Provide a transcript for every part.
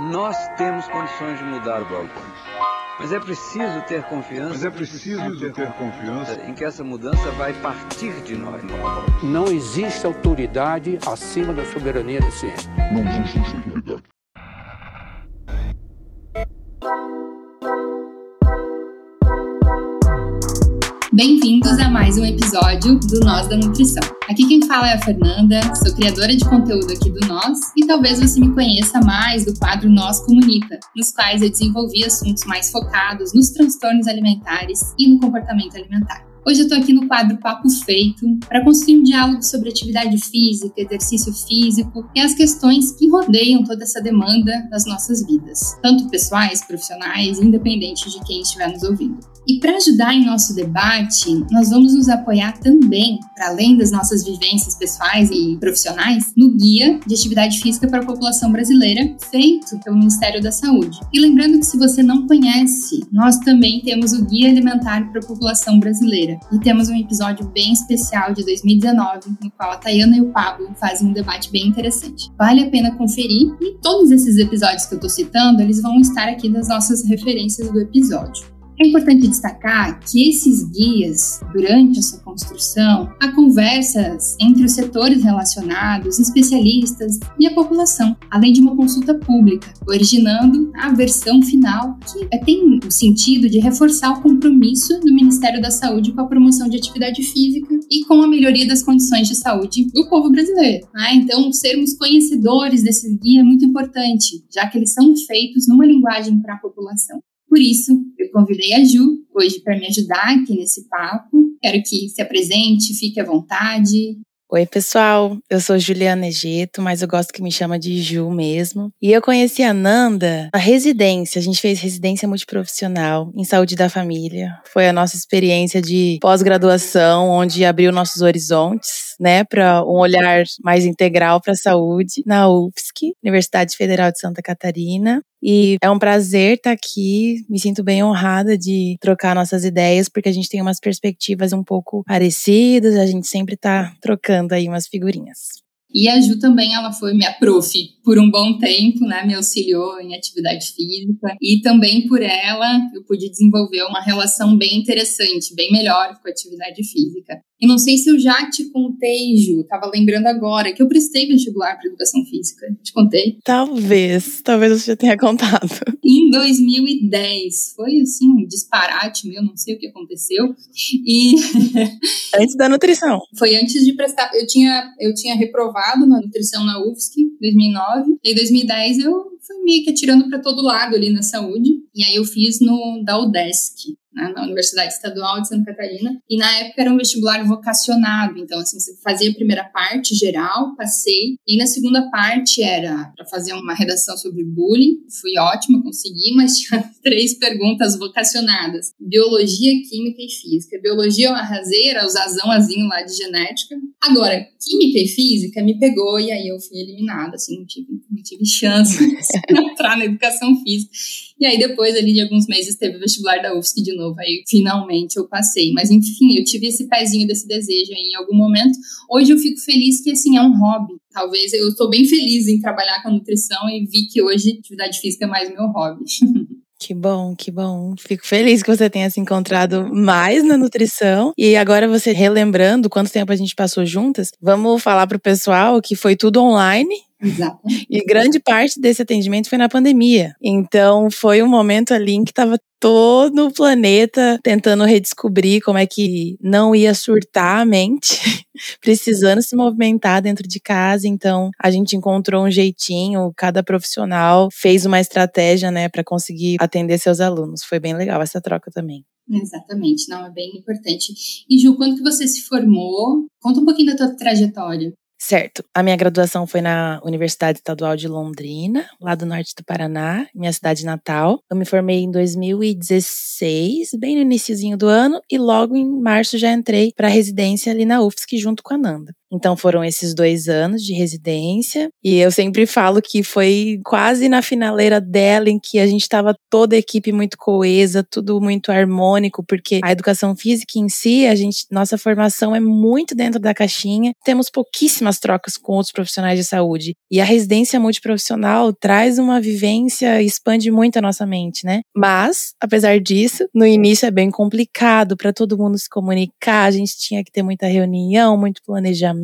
Nós temos condições de mudar o balcão. Mas é preciso ter confiança. Mas é preciso ter confiança em que essa mudança vai partir de nós. Não existe autoridade acima da soberania da ciência. Não existe autoridade. Bem-vindos a mais um episódio do Nós da Nutrição. Aqui quem fala é a Fernanda, sou criadora de conteúdo aqui do Nós e talvez você me conheça mais do quadro Nós Comunica, nos quais eu desenvolvi assuntos mais focados nos transtornos alimentares e no comportamento alimentar. Hoje eu estou aqui no quadro Papo Feito para construir um diálogo sobre atividade física, exercício físico e as questões que rodeiam toda essa demanda das nossas vidas, tanto pessoais, profissionais, independente de quem estiver nos ouvindo. E para ajudar em nosso debate, nós vamos nos apoiar também, para além das nossas vivências pessoais e profissionais, no Guia de Atividade Física para a População Brasileira, feito pelo Ministério da Saúde. E lembrando que se você não conhece, nós também temos o Guia Alimentar para a População Brasileira. E temos um episódio bem especial de 2019, no qual a Tayana e o Pablo fazem um debate bem interessante. Vale a pena conferir, e todos esses episódios que eu estou citando, eles vão estar aqui nas nossas referências do episódio. É importante destacar que esses guias, durante a sua construção, há conversas entre os setores relacionados, especialistas e a população, além de uma consulta pública, originando a versão final que tem o sentido de reforçar o compromisso do Ministério da Saúde com a promoção de atividade física e com a melhoria das condições de saúde do povo brasileiro. Ah, então, sermos conhecedores desses guias é muito importante, já que eles são feitos numa linguagem para a população. Por isso, eu convidei a Ju hoje para me ajudar aqui nesse papo. Quero que se apresente, fique à vontade. Oi, pessoal. Eu sou Juliana Egito, mas eu gosto que me chama de Ju mesmo. E eu conheci a Nanda na residência. A gente fez residência multiprofissional em saúde da família. Foi a nossa experiência de pós-graduação, onde abriu nossos horizontes, né, para um olhar mais integral para a saúde na UFSC, Universidade Federal de Santa Catarina. E é um prazer estar aqui. Me sinto bem honrada de trocar nossas ideias, porque a gente tem umas perspectivas um pouco parecidas, a gente sempre está trocando aí umas figurinhas. E a Ju também, ela foi minha prof por um bom tempo, né? Me auxiliou em atividade física. E também por ela, eu pude desenvolver uma relação bem interessante, bem melhor com a atividade física. E não sei se eu já te contei, Ju, tava lembrando agora que eu prestei vestibular para educação física. Te contei? Talvez, talvez você já tenha contado. Em 2010, foi assim um disparate meu, não sei o que aconteceu. E antes da nutrição. Foi antes de prestar, eu tinha eu tinha reprovado na nutrição na UFSC 2009. E em 2010 eu fui meio que atirando para todo lado ali na saúde. E aí eu fiz no da UDESC, né, na Universidade Estadual de Santa Catarina. E na época era um vestibular vocacionado, então assim, você fazia a primeira parte geral, passei, e na segunda parte era para fazer uma redação sobre bullying. Fui ótima, consegui, mas tinha três perguntas vocacionadas: biologia, química e física. Biologia eu arrasei, era o zazãozinho lá de genética. Agora, química e física me pegou e aí eu fui eliminada, assim, não tive, não tive chance de entrar na educação física. E aí depois ali de alguns meses teve o vestibular da UFSC de novo, aí finalmente eu passei. Mas enfim, eu tive esse pezinho desse desejo aí em algum momento. Hoje eu fico feliz que assim é um hobby. Talvez eu estou bem feliz em trabalhar com a nutrição e vi que hoje atividade física é mais meu hobby. Que bom, que bom. Fico feliz que você tenha se encontrado mais na nutrição. E agora você relembrando quanto tempo a gente passou juntas, vamos falar pro pessoal que foi tudo online, Exato. E grande parte desse atendimento foi na pandemia. Então foi um momento ali em que estava todo o planeta tentando redescobrir como é que não ia surtar a mente, precisando se movimentar dentro de casa. Então a gente encontrou um jeitinho, cada profissional fez uma estratégia, né, para conseguir atender seus alunos. Foi bem legal essa troca também. Exatamente, não, é bem importante. E Ju, quando que você se formou? Conta um pouquinho da tua trajetória. Certo. A minha graduação foi na Universidade Estadual de Londrina, lá do norte do Paraná, minha cidade natal. Eu me formei em 2016, bem no iníciozinho do ano, e logo em março já entrei para residência ali na UFSC junto com a Nanda. Então foram esses dois anos de residência. E eu sempre falo que foi quase na finaleira dela em que a gente estava toda a equipe muito coesa, tudo muito harmônico, porque a educação física em si, a gente, nossa formação é muito dentro da caixinha. Temos pouquíssimas trocas com outros profissionais de saúde. E a residência multiprofissional traz uma vivência, expande muito a nossa mente, né? Mas, apesar disso, no início é bem complicado para todo mundo se comunicar, a gente tinha que ter muita reunião, muito planejamento,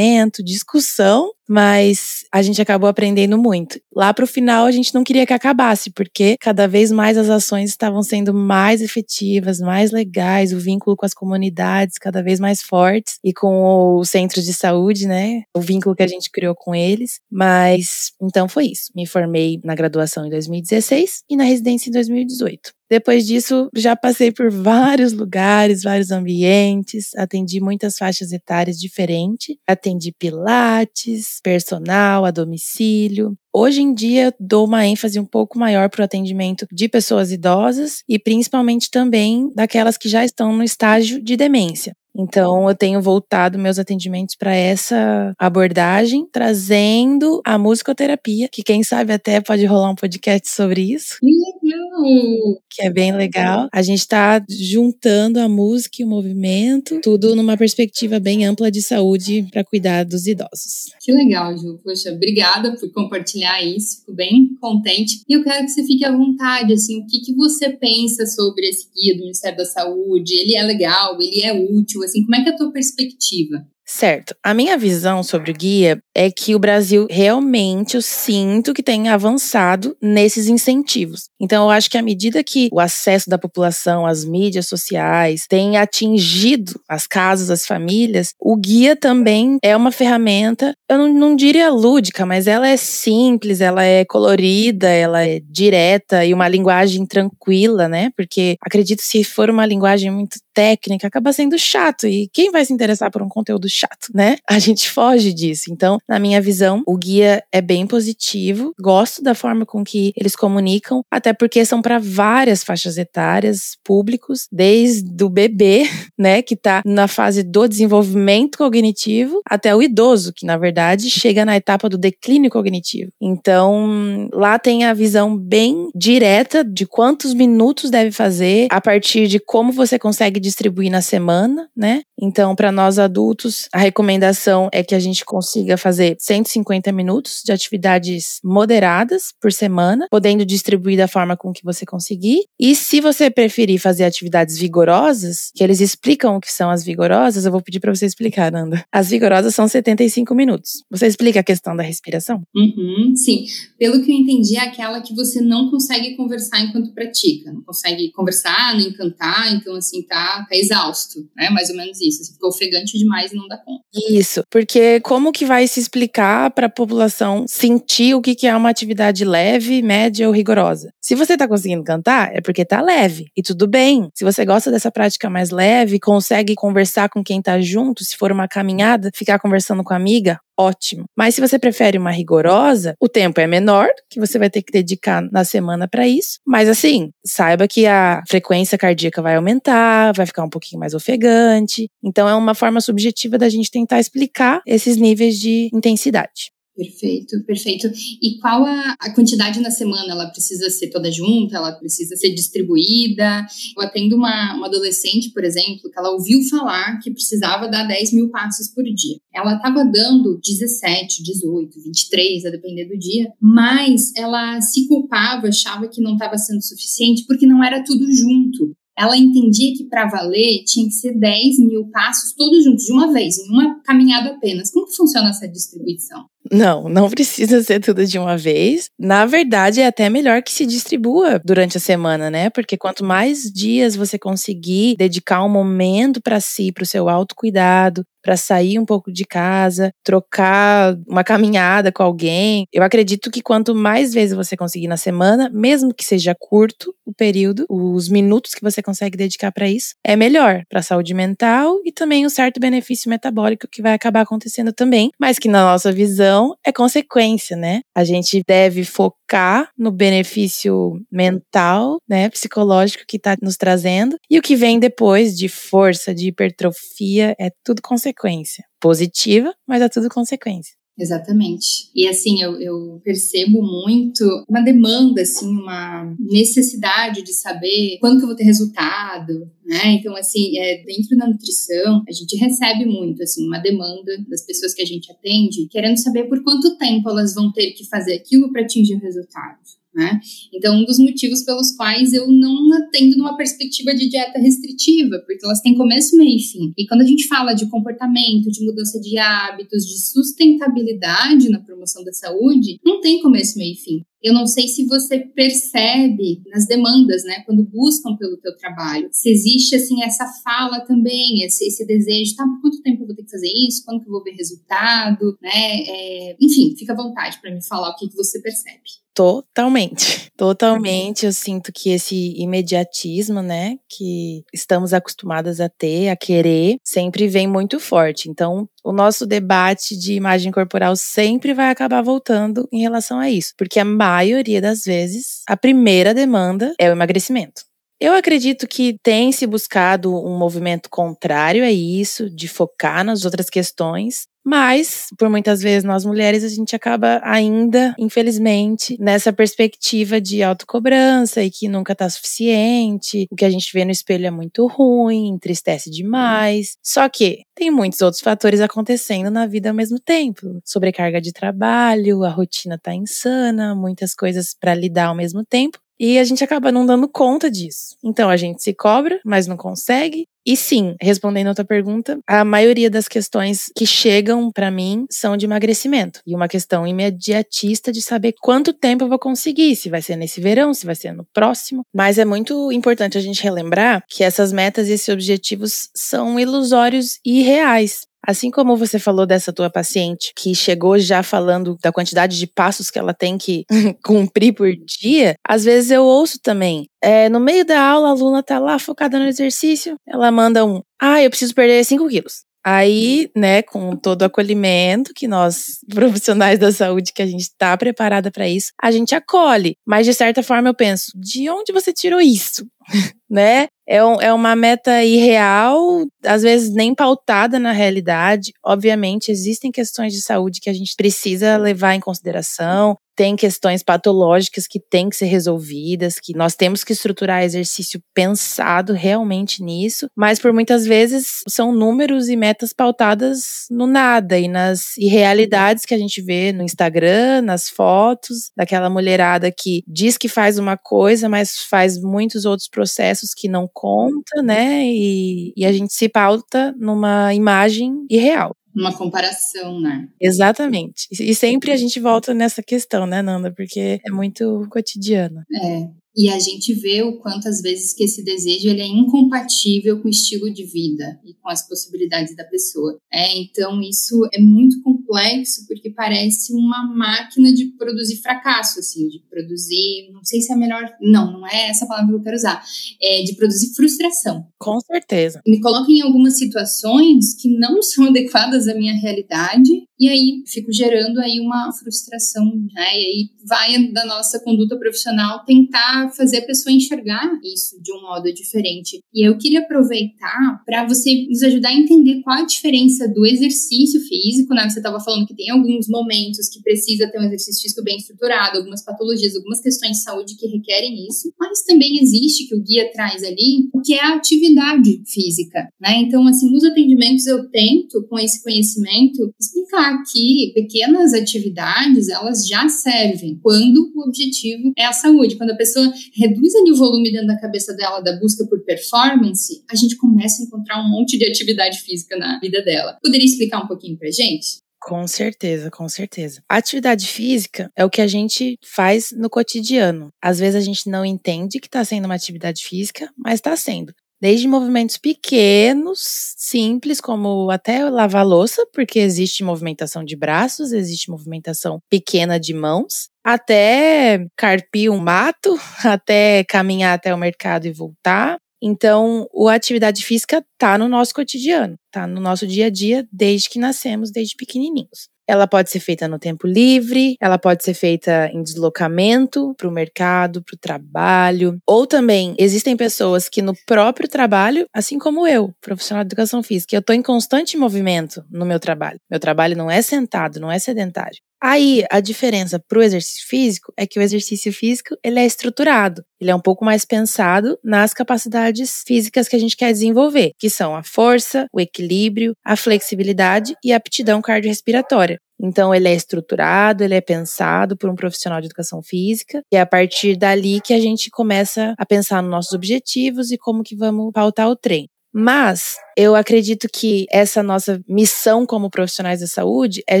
discussão, mas a gente acabou aprendendo muito. Lá para o final a gente não queria que acabasse, porque cada vez mais as ações estavam sendo mais efetivas, mais legais, o vínculo com as comunidades cada vez mais fortes e com os centros de saúde, né? O vínculo que a gente criou com eles. Mas então foi isso. Me formei na graduação em 2016 e na residência em 2018. Depois disso, já passei por vários lugares, vários ambientes, atendi muitas faixas etárias diferentes, atendi pilates, personal, a domicílio. Hoje em dia, dou uma ênfase um pouco maior para o atendimento de pessoas idosas e principalmente também daquelas que já estão no estágio de demência. Então, eu tenho voltado meus atendimentos para essa abordagem, trazendo a musicoterapia, que quem sabe até pode rolar um podcast sobre isso. Que legal! Que é bem legal. A gente está juntando a música e o movimento, tudo numa perspectiva bem ampla de saúde para cuidar dos idosos. Que legal, Ju. Poxa, obrigada por compartilhar isso. Fico bem contente. E eu quero que você fique à vontade, assim, o que, que você pensa sobre esse guia do Ministério da Saúde? Ele é legal? Ele é útil? Assim, como é que é a tua perspectiva? Certo. A minha visão sobre o guia é que o Brasil realmente eu sinto que tem avançado nesses incentivos. Então eu acho que à medida que o acesso da população às mídias sociais tem atingido as casas, as famílias, o guia também é uma ferramenta, eu não, não diria lúdica, mas ela é simples, ela é colorida, ela é direta e uma linguagem tranquila, né? Porque acredito se for uma linguagem muito técnica, acaba sendo chato. E quem vai se interessar por um conteúdo chato, né? A gente foge disso. Então, na minha visão, o guia é bem positivo. Gosto da forma com que eles comunicam, até porque são para várias faixas etárias, públicos, desde o bebê, né, que tá na fase do desenvolvimento cognitivo, até o idoso, que na verdade chega na etapa do declínio cognitivo. Então, lá tem a visão bem direta de quantos minutos deve fazer, a partir de como você consegue distribuir na semana, né? Então, para nós adultos, a recomendação é que a gente consiga fazer 150 minutos de atividades moderadas por semana, podendo distribuir da forma com que você conseguir. E se você preferir fazer atividades vigorosas, que eles explicam o que são as vigorosas, eu vou pedir para você explicar, Nanda. As vigorosas são 75 minutos. Você explica a questão da respiração? Uhum, sim. Pelo que eu entendi, é aquela que você não consegue conversar enquanto pratica. Não consegue conversar, nem cantar, então assim, tá, tá exausto, né? Mais ou menos isso isso, assim, ficou ofegante demais e não dá conta. Isso, porque como que vai se explicar para a população sentir o que, que é uma atividade leve, média ou rigorosa? Se você está conseguindo cantar, é porque tá leve e tudo bem. Se você gosta dessa prática mais leve, consegue conversar com quem está junto, se for uma caminhada, ficar conversando com a amiga, ótimo. Mas se você prefere uma rigorosa, o tempo é menor, que você vai ter que dedicar na semana para isso. Mas assim, saiba que a frequência cardíaca vai aumentar, vai ficar um pouquinho mais ofegante. Então é uma forma subjetiva da gente tentar explicar esses níveis de intensidade. Perfeito, perfeito. E qual a, a, quantidade na semana? Ela precisa ser toda junta? Ela precisa ser distribuída? Eu atendo uma, uma adolescente, por exemplo, que ela ouviu falar que precisava dar 10 mil passos por dia. Ela estava dando 17, 18, 23, a depender do dia, mas ela se culpava, achava que não estava sendo suficiente porque não era tudo junto ela entendia que para valer tinha que ser 10 mil passos todos juntos, de uma vez, em uma caminhada apenas. Como funciona essa distribuição? Não, não precisa ser tudo de uma vez. Na verdade, é até melhor que se distribua durante a semana, né? Porque quanto mais dias você conseguir dedicar um momento para si, para o seu autocuidado, para sair um pouco de casa, trocar uma caminhada com alguém. Eu acredito que quanto mais vezes você conseguir na semana, mesmo que seja curto o período, os minutos que você consegue dedicar para isso, é melhor para a saúde mental e também um certo benefício metabólico que vai acabar acontecendo também, mas que na nossa visão é consequência, né? A gente deve focar no benefício mental, né, psicológico que está nos trazendo, e o que vem depois de força, de hipertrofia, é tudo consequência consequência. Positiva, mas é tudo consequência. Exatamente. E assim, eu, eu, percebo muito uma demanda, assim, uma necessidade de saber quando que eu vou ter resultado, né? Então, assim, é, dentro da nutrição, a gente recebe muito, assim, uma demanda das pessoas que a gente atende, querendo saber por quanto tempo elas vão ter que fazer aquilo para atingir o resultado. Né? Então, um dos motivos pelos quais eu não atendo numa perspectiva de dieta restritiva, porque elas têm começo, meio e fim. E quando a gente fala de comportamento, de mudança de hábitos, de sustentabilidade na promoção da saúde, não tem começo, meio e fim. Eu não sei se você percebe nas demandas, né, quando buscam pelo teu trabalho, se existe assim essa fala também, esse, esse desejo, tá, por quanto tempo eu vou ter que fazer isso, quando que eu vou ver resultado, né? É, enfim, fica à vontade para me falar o que, que você percebe. Totalmente. Totalmente. Eu sinto que esse imediatismo, né, que estamos acostumadas a ter, a querer, sempre vem muito forte. Então, o nosso debate de imagem corporal sempre vai acabar voltando em relação a isso, porque a maioria das vezes a primeira demanda é o emagrecimento. Eu acredito que tem se buscado um movimento contrário a isso, de focar nas outras questões, mas, por muitas vezes, nós mulheres, a gente acaba ainda, infelizmente, nessa perspectiva de autocobrança e que nunca tá suficiente, o que a gente vê no espelho é muito ruim, entristece demais. Só que tem muitos outros fatores acontecendo na vida ao mesmo tempo. Sobrecarga de trabalho, a rotina tá insana, muitas coisas para lidar ao mesmo tempo. E a gente acaba não dando conta disso. Então a gente se cobra, mas não consegue. E sim, respondendo a tua pergunta, a maioria das questões que chegam para mim são de emagrecimento. E uma questão imediatista de saber quanto tempo eu vou conseguir, se vai ser nesse verão, se vai ser no próximo. Mas é muito importante a gente relembrar que essas metas e esses objetivos são ilusórios e reais. Assim como você falou dessa tua paciente que chegou já falando da quantidade de passos que ela tem que cumprir por dia, às vezes eu ouço também. É, no meio da aula, a aluna tá lá focada no exercício, ela manda um: Ah, eu preciso perder 5 quilos. Aí, né, com todo o acolhimento que nós, profissionais da saúde, que a gente está preparada para isso, a gente acolhe. Mas de certa forma eu penso, de onde você tirou isso? né? É, um, é uma meta irreal, às vezes nem pautada na realidade. Obviamente, existem questões de saúde que a gente precisa levar em consideração, tem questões patológicas que têm que ser resolvidas, que nós temos que estruturar exercício pensado realmente nisso, mas por muitas vezes são números e metas pautadas no nada e nas irrealidades que a gente vê no Instagram, nas fotos, daquela mulherada que diz que faz uma coisa, mas faz muitos outros processos que não conta, né? E, e a gente se pauta numa imagem irreal uma comparação, né? Exatamente. E sempre a gente volta nessa questão, né, Nanda? Porque é muito cotidiano. É. E a gente vê o quanto às vezes que esse desejo ele é incompatível com o estilo de vida e com as possibilidades da pessoa. É, então isso é muito complexo porque parece uma máquina de produzir fracasso, assim, de produzir, não sei se é a melhor, não, não é essa palavra que eu quero usar, é de produzir frustração. Com certeza. Me coloca em algumas situações que não são adequadas à minha realidade e aí fico gerando aí uma frustração, né? E aí vai da nossa conduta profissional tentar fazer a pessoa enxergar isso de um modo diferente. E eu queria aproveitar para você nos ajudar a entender qual a diferença do exercício físico, né? Você estava falando que tem alguns momentos que precisa ter um exercício físico bem estruturado, algumas patologias, algumas questões de saúde que requerem isso, mas também existe que o guia traz ali o que é a atividade física, né? Então, assim, nos atendimentos eu tento com esse conhecimento explicar que pequenas atividades elas já servem quando o objetivo é a saúde. Quando a pessoa reduz ali o volume dentro da cabeça dela da busca por performance, a gente começa a encontrar um monte de atividade física na vida dela. Poderia explicar um pouquinho pra gente? Com certeza, com certeza. A atividade física é o que a gente faz no cotidiano. Às vezes a gente não entende que está sendo uma atividade física, mas está sendo. Desde movimentos pequenos, simples, como até lavar louça, porque existe movimentação de braços, existe movimentação pequena de mãos, até carpir um mato, até caminhar até o mercado e voltar, Então, a atividade física tá no nosso cotidiano, tá no nosso dia a dia desde que nascemos, desde pequenininhos. Ela pode ser feita no tempo livre, ela pode ser feita em deslocamento para o mercado, para o trabalho. Ou também existem pessoas que no próprio trabalho, assim como eu, profissional de educação física, eu estou em constante movimento no meu trabalho. Meu trabalho não é sentado, não é sedentário. Aí, a diferença para o exercício físico é que o exercício físico ele é estruturado, ele é um pouco mais pensado nas capacidades físicas que a gente quer desenvolver, que são a força, o equilíbrio, a flexibilidade e a aptidão cardiorrespiratória. Então, ele é estruturado, ele é pensado por um profissional de educação física, e é a partir dali que a gente começa a pensar nos nossos objetivos e como que vamos pautar o treino. Mas eu acredito que essa nossa missão como profissionais da saúde é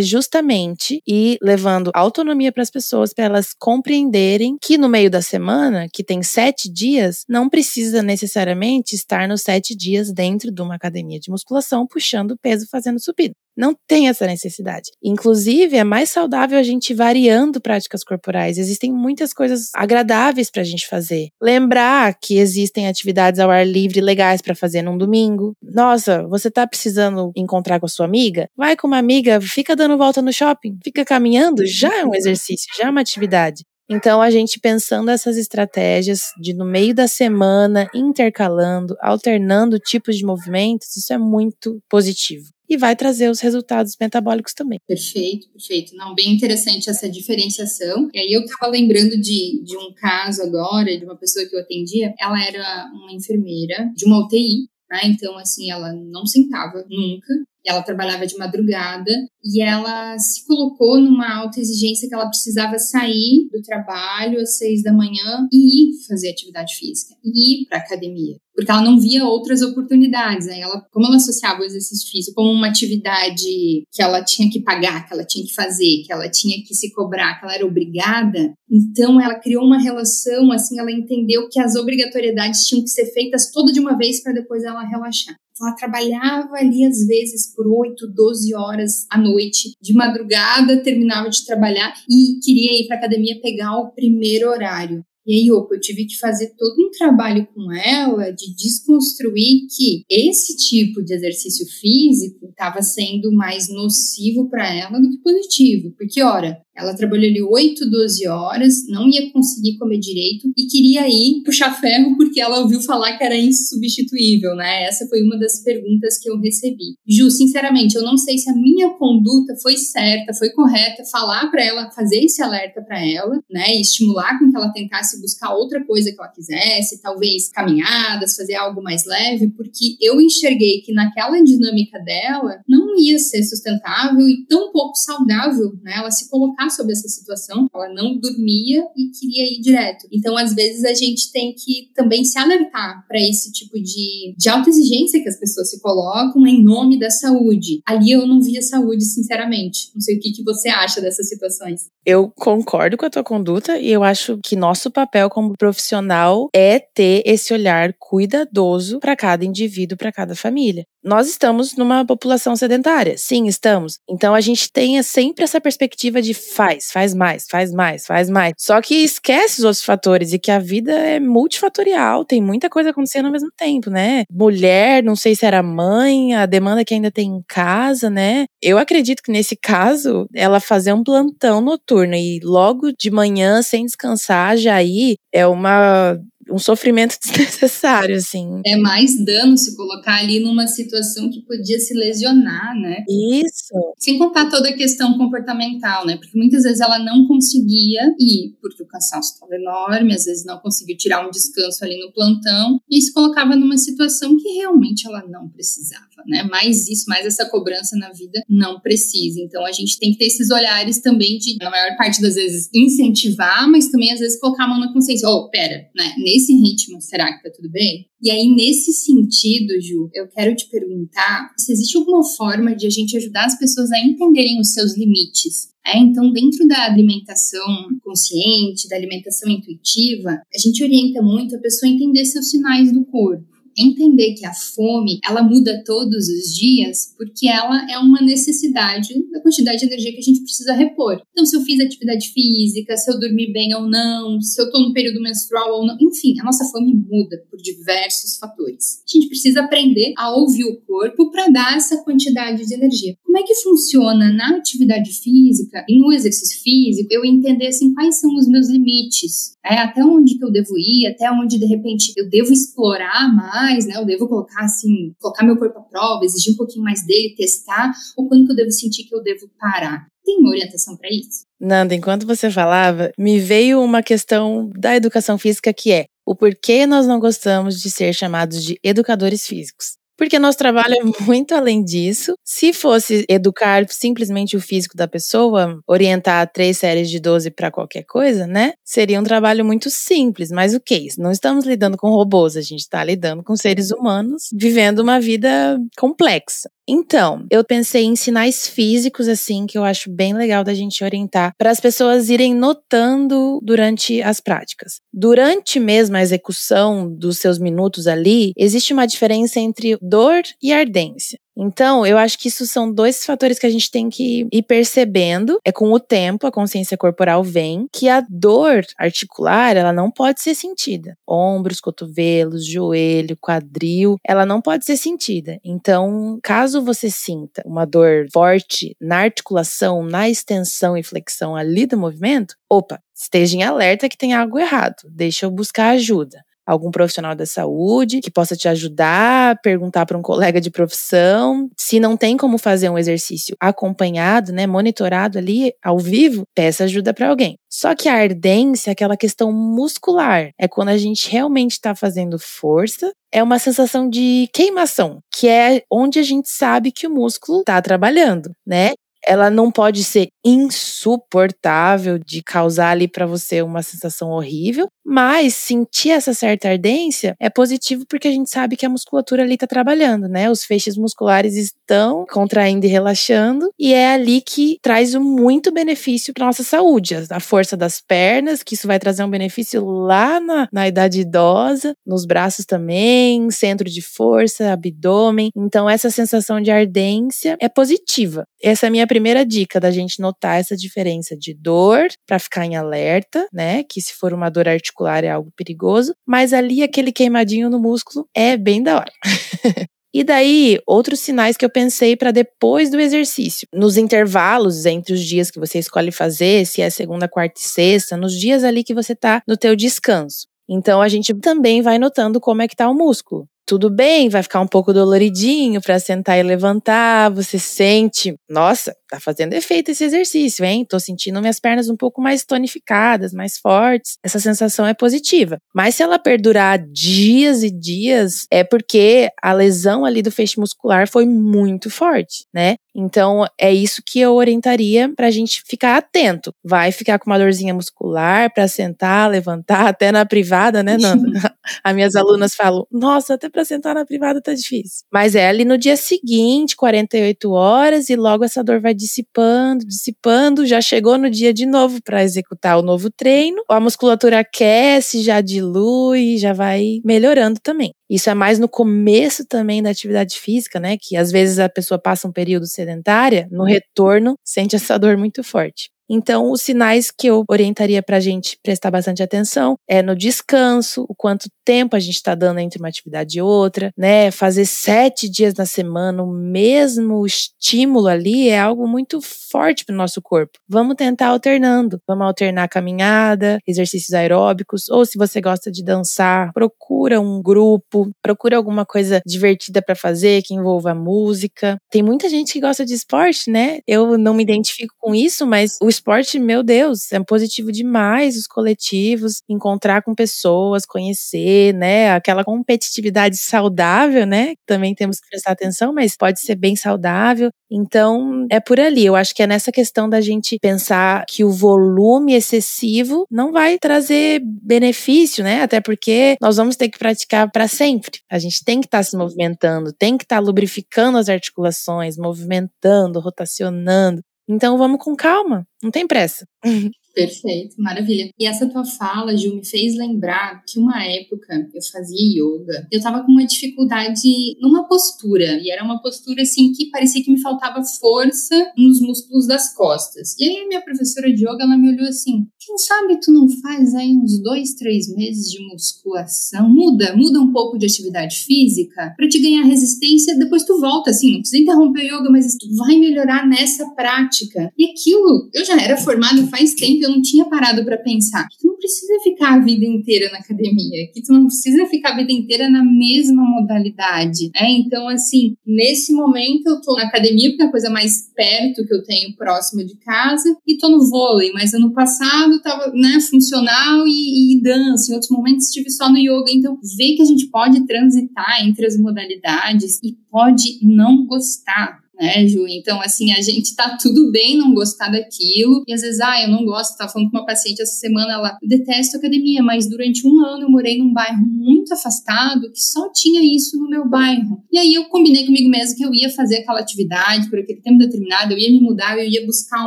justamente ir levando autonomia para as pessoas, para elas compreenderem que no meio da semana, que tem sete dias, não precisa necessariamente estar nos sete dias dentro de uma academia de musculação, puxando peso, fazendo subida. Não tem essa necessidade. Inclusive, é mais saudável a gente variando práticas corporais. Existem muitas coisas agradáveis para a gente fazer. Lembrar que existem atividades ao ar livre legais para fazer num domingo. Nossa, você tá precisando encontrar com a sua amiga? Vai com uma amiga, fica dando volta no shopping, fica caminhando, já é um exercício, já é uma atividade. Então, a gente pensando essas estratégias de no meio da semana, intercalando, alternando tipos de movimentos, isso é muito positivo e vai trazer os resultados metabólicos também. Perfeito, perfeito. Não, bem interessante essa diferenciação. E aí eu estava lembrando de, de um caso agora, de uma pessoa que eu atendia, ela era uma enfermeira de uma UTI, né? Então, assim, ela não sentava nunca, ela trabalhava de madrugada e ela se colocou numa alta exigência que ela precisava sair do trabalho às seis da manhã e ir fazer atividade física, e ir para academia porque ela não via outras oportunidades. Aí ela, como ela associava o exercício físico como uma atividade que ela tinha que pagar, que ela tinha que fazer, que ela tinha que se cobrar, que ela era obrigada, então ela criou uma relação, assim, ela entendeu que as obrigatoriedades tinham que ser feitas toda de uma vez para depois ela relaxar. Ela trabalhava ali, às vezes, por 8, 12 horas à noite, de madrugada, terminava de trabalhar e queria ir para academia pegar o primeiro horário. E aí, opa, eu tive que fazer todo um trabalho com ela de desconstruir que esse tipo de exercício físico estava sendo mais nocivo para ela do que positivo. Porque, ora, ela trabalhou ali 8, 12 horas, não ia conseguir comer direito e queria ir puxar ferro porque ela ouviu falar que era insubstituível, né? Essa foi uma das perguntas que eu recebi. Ju, sinceramente, eu não sei se a minha conduta foi certa, foi correta, falar para ela, fazer esse alerta para ela, né? E estimular com que ela tentasse buscar outra coisa que ela quisesse, talvez caminhadas, fazer algo mais leve, porque eu enxerguei que naquela dinâmica dela não ia ser sustentável e tão pouco saudável, né? Ela se colocar sobre essa situação, ela não dormia e queria ir direto. Então, às vezes, a gente tem que também se alertar para esse tipo de, de autoexigência que as pessoas se colocam em nome da saúde. Ali eu não via saúde, sinceramente. Não sei o que, que você acha dessas situações. Eu concordo com a tua conduta e eu acho que nosso papel como profissional é ter esse olhar cuidadoso para cada indivíduo, para cada família. Nós estamos numa população sedentária, sim, estamos. Então a gente tem sempre essa perspectiva de faz, faz mais, faz mais, faz mais. Só que esquece os outros fatores e que a vida é multifatorial, tem muita coisa acontecendo ao mesmo tempo, né? Mulher, não sei se era mãe, a demanda que ainda tem em casa, né? Eu acredito que nesse caso, ela fazer um plantão noturno e logo de manhã, sem descansar, já ir, é uma um sofrimento desnecessário, assim. É mais dano se colocar ali numa situação que podia se lesionar, né? Isso. Sem contar toda a questão comportamental, né? Porque muitas vezes ela não conseguia ir, porque o cansaço estava enorme, às vezes não conseguiu tirar um descanso ali no plantão, e se colocava numa situação que realmente ela não precisava, né? Mais isso, mais essa cobrança na vida não precisa. Então a gente tem que ter esses olhares também de, na maior parte das vezes, incentivar, mas também às vezes colocar a mão na consciência. Oh, pera, né? Nesse nesse ritmo, será que tá tudo bem? E aí, nesse sentido, Ju, eu quero te perguntar se existe alguma forma de a gente ajudar as pessoas a entenderem os seus limites. É, então, dentro da alimentação consciente, da alimentação intuitiva, a gente orienta muito a pessoa a entender seus sinais do corpo entender que a fome, ela muda todos os dias, porque ela é uma necessidade da quantidade de energia que a gente precisa repor. Então, se eu fiz atividade física, se eu dormi bem ou não, se eu estou no período menstrual ou não, enfim, a nossa fome muda por diversos fatores. A gente precisa aprender a ouvir o corpo para dar essa quantidade de energia. Como é que funciona na atividade física e no exercício físico? Eu entender assim quais são os meus limites, é, até onde que eu devo ir, até onde de repente eu devo explorar mais, né? Eu devo colocar assim, colocar meu corpo à prova, exigir um pouquinho mais dele, testar, ou quando que eu devo sentir que eu devo parar. Tem uma orientação para isso? Nanda, enquanto você falava, me veio uma questão da educação física que é o porquê nós não gostamos de ser chamados de educadores físicos. Porque nosso trabalho é muito além disso. Se fosse educar simplesmente o físico da pessoa, orientar três séries de 12 para qualquer coisa, né? Seria um trabalho muito simples. Mas o que? Não estamos lidando com robôs, a gente está lidando com seres humanos vivendo uma vida complexa. Então, eu pensei em sinais físicos, assim, que eu acho bem legal da gente orientar para as pessoas irem notando durante as práticas. Durante mesmo a execução dos seus minutos ali, existe uma diferença entre dor e ardência. Então, eu acho que isso são dois fatores que a gente tem que ir percebendo. É com o tempo, a consciência corporal vem, que a dor articular, ela não pode ser sentida. Ombros, cotovelos, joelho, quadril, ela não pode ser sentida. Então, caso você sinta uma dor forte na articulação, na extensão e flexão ali do movimento, opa, esteja em alerta que tem algo errado. Deixa eu buscar ajuda algum profissional da saúde que possa te ajudar, perguntar para um colega de profissão. Se não tem como fazer um exercício acompanhado, né, monitorado ali ao vivo, peça ajuda para alguém. Só que a ardência, aquela questão muscular, é quando a gente realmente está fazendo força é uma sensação de queimação, que é onde a gente sabe que o músculo está trabalhando, né? Ela não pode ser insuportável de causar ali para você uma sensação horrível, mas sentir essa certa ardência é positivo porque a gente sabe que a musculatura ali está trabalhando, né? Os feixes musculares estão contraindo e relaxando, e é ali que traz muito benefício para nossa saúde. A força das pernas, que isso vai trazer um benefício lá na, na idade idosa, nos braços também, centro de força, abdômen. Então, essa sensação de ardência é positiva. Essa é a minha primeira dica da gente notar essa diferença de dor para ficar em alerta, né? Que se for uma dor articular é algo perigoso, mas ali aquele queimadinho no músculo é bem da hora. E daí, outros sinais que eu pensei para depois do exercício. Nos intervalos entre os dias que você escolhe fazer, se é segunda, quarta e sexta, nos dias ali que você tá no teu descanso. Então a gente também vai notando como é que tá o músculo tudo bem, vai ficar um pouco doloridinho para sentar e levantar, você sente, nossa, tá fazendo efeito esse exercício, hein? Tô sentindo minhas pernas um pouco mais tonificadas, mais fortes. Essa sensação é positiva. Mas se ela perdurar dias e dias, é porque a lesão ali do feixe muscular foi muito forte, né? Então, é isso que eu orientaria para a gente ficar atento. Vai ficar com uma dorzinha muscular para sentar, levantar, até na privada, né, Nanda? As minhas alunas falam: nossa, até para sentar na privada tá difícil. Mas é ali no dia seguinte, 48 horas, e logo essa dor vai dissipando, dissipando. Já chegou no dia de novo para executar o novo treino. A musculatura aquece, já dilui, já vai melhorando também. Isso é mais no começo também da atividade física, né? Que às vezes a pessoa passa um período sedentária, no retorno sente essa dor muito forte. Então, os sinais que eu orientaria para a gente prestar bastante atenção é no descanso, o quanto tempo a gente está dando entre uma atividade e outra, né? Fazer sete dias na semana, o mesmo estímulo ali é algo muito forte para o nosso corpo. Vamos tentar alternando. Vamos alternar caminhada, exercícios aeróbicos, ou se você gosta de dançar, procura um grupo, procura alguma coisa divertida para fazer que envolva música. Tem muita gente que gosta de esporte, né? Eu não me identifico com isso, mas o esporte, meu Deus, é positivo demais os coletivos, encontrar com pessoas, conhecer, né? Aquela competitividade saudável, né? Também temos que prestar atenção, mas pode ser bem saudável. Então, é por ali. Eu acho que é nessa questão da gente pensar que o volume excessivo não vai trazer benefício, né? Até porque nós vamos ter que praticar para sempre. A gente tem que estar tá se movimentando, tem que estar tá lubrificando as articulações, movimentando, rotacionando. Então vamos com calma, não tem pressa. Perfeito, maravilha. E essa tua fala, Gil, me fez lembrar que uma época eu fazia yoga, eu tava com uma dificuldade numa postura, e era uma postura assim que parecia que me faltava força nos músculos das costas. E aí a minha professora de yoga, ela me olhou assim, quem sabe tu não faz aí uns dois, três meses de musculação, muda, muda um pouco de atividade física para te ganhar resistência, depois tu volta assim, não precisa interromper o yoga, mas tu vai melhorar nessa prática. E aquilo, eu já era formada faz tempo, eu não tinha parado para pensar. Tu não precisa ficar a vida inteira na academia, que tu não precisa ficar a vida inteira na mesma modalidade. É, então, assim, nesse momento eu tô na academia, porque é a coisa mais perto que eu tenho próximo de casa, e tô no vôlei, mas ano passado tava, né, funcional e, e dança. Em outros momentos estive só no yoga. Então, ver que a gente pode transitar entre as modalidades e pode não gostar né, Ju? Então, assim, a gente tá tudo bem não gostar daquilo. E às vezes, ah, eu não gosto. Tava falando com uma paciente essa semana, ela detesta academia, mas durante um ano eu morei num bairro muito afastado que só tinha isso no meu bairro. E aí eu combinei comigo mesmo que eu ia fazer aquela atividade por aquele tempo determinado, eu ia me mudar, eu ia buscar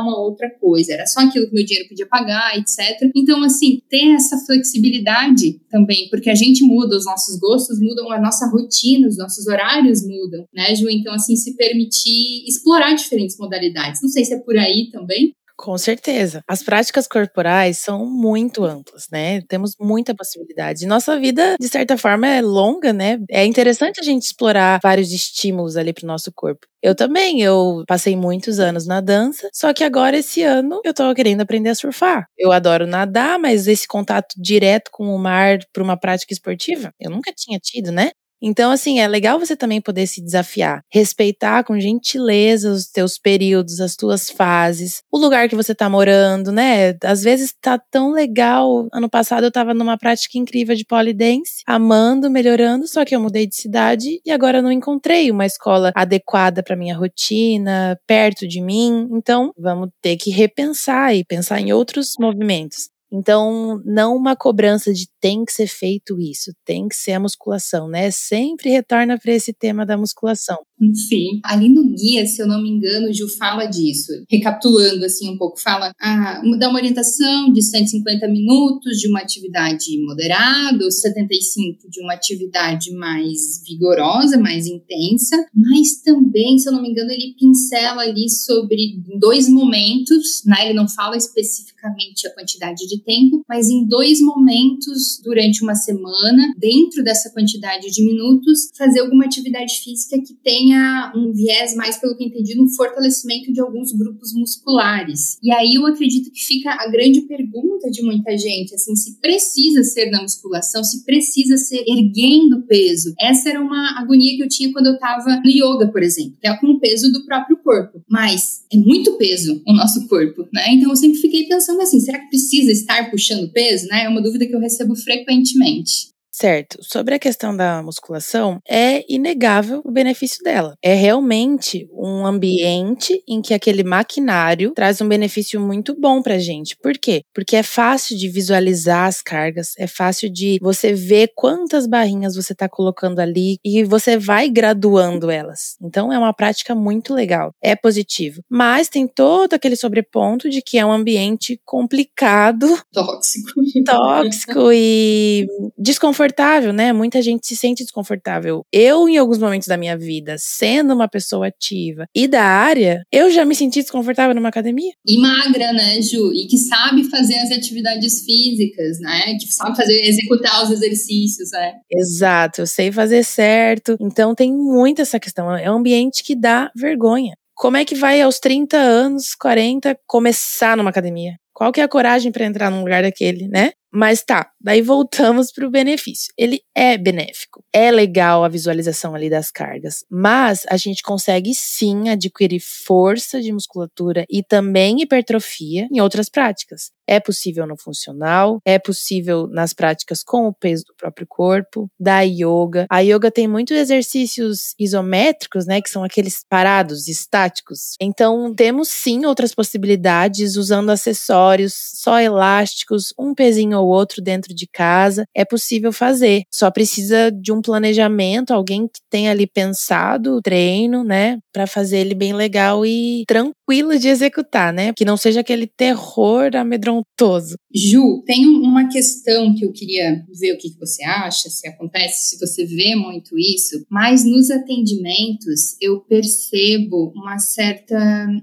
uma outra coisa. Era só aquilo que meu dinheiro podia pagar, etc. Então, assim, ter essa flexibilidade também, porque a gente muda, os nossos gostos mudam, a nossa rotina, os nossos horários mudam, né, Ju? Então, assim, se permitir explorar diferentes modalidades. Não sei se é por aí também. Com certeza. As práticas corporais são muito amplas, né? Temos muita possibilidade. Nossa vida, de certa forma, é longa, né? É interessante a gente explorar vários estímulos ali para o nosso corpo. Eu também, eu passei muitos anos na dança, só que agora esse ano eu tô querendo aprender a surfar. Eu adoro nadar, mas esse contato direto com o mar para uma prática esportiva, eu nunca tinha tido, né? Então, assim, é legal você também poder se desafiar, respeitar com gentileza os teus períodos, as tuas fases, o lugar que você tá morando, né? Às vezes tá tão legal. Ano passado eu tava numa prática incrível de polidense, amando, melhorando, só que eu mudei de cidade e agora não encontrei uma escola adequada para minha rotina, perto de mim. Então, vamos ter que repensar e pensar em outros movimentos. Então, não uma cobrança de tem que ser feito isso, tem que ser a musculação, né? Sempre retorna para esse tema da musculação. Sim. Ali no guia, se eu não me engano, o Gil fala disso. Recapitulando assim um pouco, fala ah, dá uma orientação de 150 minutos de uma atividade moderada, ou 75 de uma atividade mais vigorosa, mais intensa, mas também, se eu não me engano, ele pincela ali sobre dois momentos, né? Ele não fala especificamente a quantidade de tempo, mas em dois momentos durante uma semana, dentro dessa quantidade de minutos, fazer alguma atividade física que tenha um viés mais, pelo que entendi, no fortalecimento de alguns grupos musculares. E aí eu acredito que fica a grande pergunta de muita gente, assim, se precisa ser na musculação, se precisa ser erguendo peso. Essa era uma agonia que eu tinha quando eu estava no yoga, por exemplo, que é com o peso do próprio corpo. Mas é muito peso o nosso corpo, né? Então eu sempre fiquei pensando assim, será que precisa estar puxando peso, né? É uma dúvida que eu recebo frequentemente. Certo. Sobre a questão da musculação, é inegável o benefício dela. É realmente um ambiente em que aquele maquinário traz um benefício muito bom pra gente. Por quê? Porque é fácil de visualizar as cargas, é fácil de você ver quantas barrinhas você tá colocando ali e você vai graduando elas. Então é uma prática muito legal. É positivo. Mas tem todo aquele sobreponto de que é um ambiente complicado, tóxico, tóxico e desconfortável desconfortável, né? Muita gente se sente desconfortável. Eu, em alguns momentos da minha vida, sendo uma pessoa ativa e da área, eu já me senti desconfortável numa academia. E magra, né, Ju? E que sabe fazer as atividades físicas, né? Que sabe fazer, executar os exercícios, né? Exato, eu sei fazer certo. Então tem muito essa questão. É um ambiente que dá vergonha. Como é que vai aos 30 anos, 40, começar numa academia? Qual que é a coragem para entrar num lugar daquele, né? Mas tá, daí voltamos para o benefício. Ele é benéfico. É legal a visualização ali das cargas, mas a gente consegue sim adquirir força de musculatura e também hipertrofia em outras práticas. É possível no funcional, é possível nas práticas com o peso do próprio corpo, da yoga. A yoga tem muitos exercícios isométricos, né, que são aqueles parados, estáticos. Então, temos sim outras possibilidades usando acessórios acessórios, só elásticos, um pezinho ou outro dentro de casa, é possível fazer. Só precisa de um planejamento, alguém que tenha ali pensado o treino, né, para fazer ele bem legal e tranquilo de executar, né? Que não seja aquele terror amedrontoso. Ju, tem uma questão que eu queria ver o que você acha, se acontece, se você vê muito isso, mas nos atendimentos eu percebo uma certa